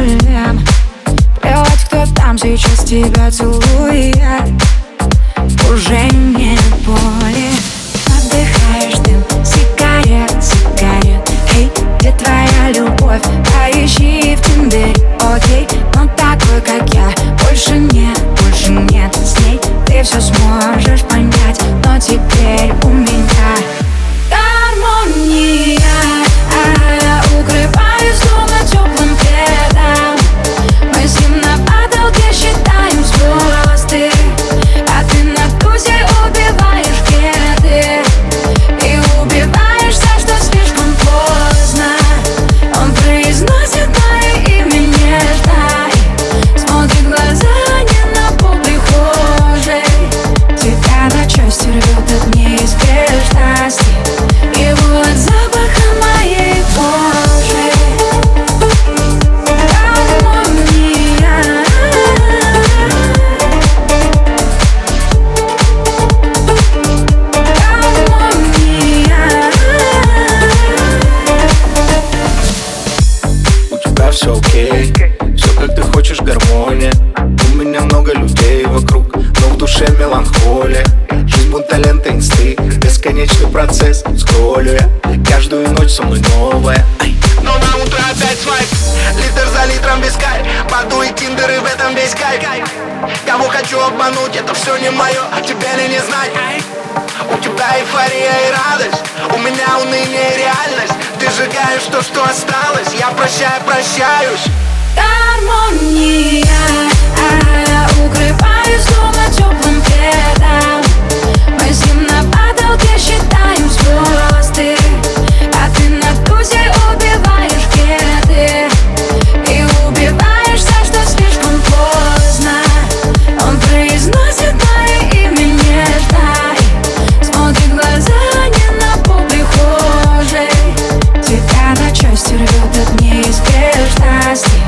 аперолем Плевать, кто там сейчас тебя целует. Уже не поле Отдыхаешь дым, сигарет, сигарет Эй, где твоя любовь? Поищи в Тиндере, окей Но такой, как я, больше нет, больше нет. С ней ты все сможешь понять. Но теперь у меня все окей. Все как ты хочешь, гармония. У меня много людей вокруг Но в душе меланхолия. Жизнь будто лента инсты Бесконечный процесс Скроллю я. Каждую ночь со мной новая. Но на утро опять свайп. Литр за литром кайф. Баду и тиндер и в этом весь кайф. Кого хочу обмануть, это все не мое А тебя ли не знать. У тебя эйфория и радость. У меня уныние и реальность сжигаешь то, что осталось. Я прощаю, прощаюсь. Гармония Укрываюсь теплым пледом Пусть рвет от неизбежности.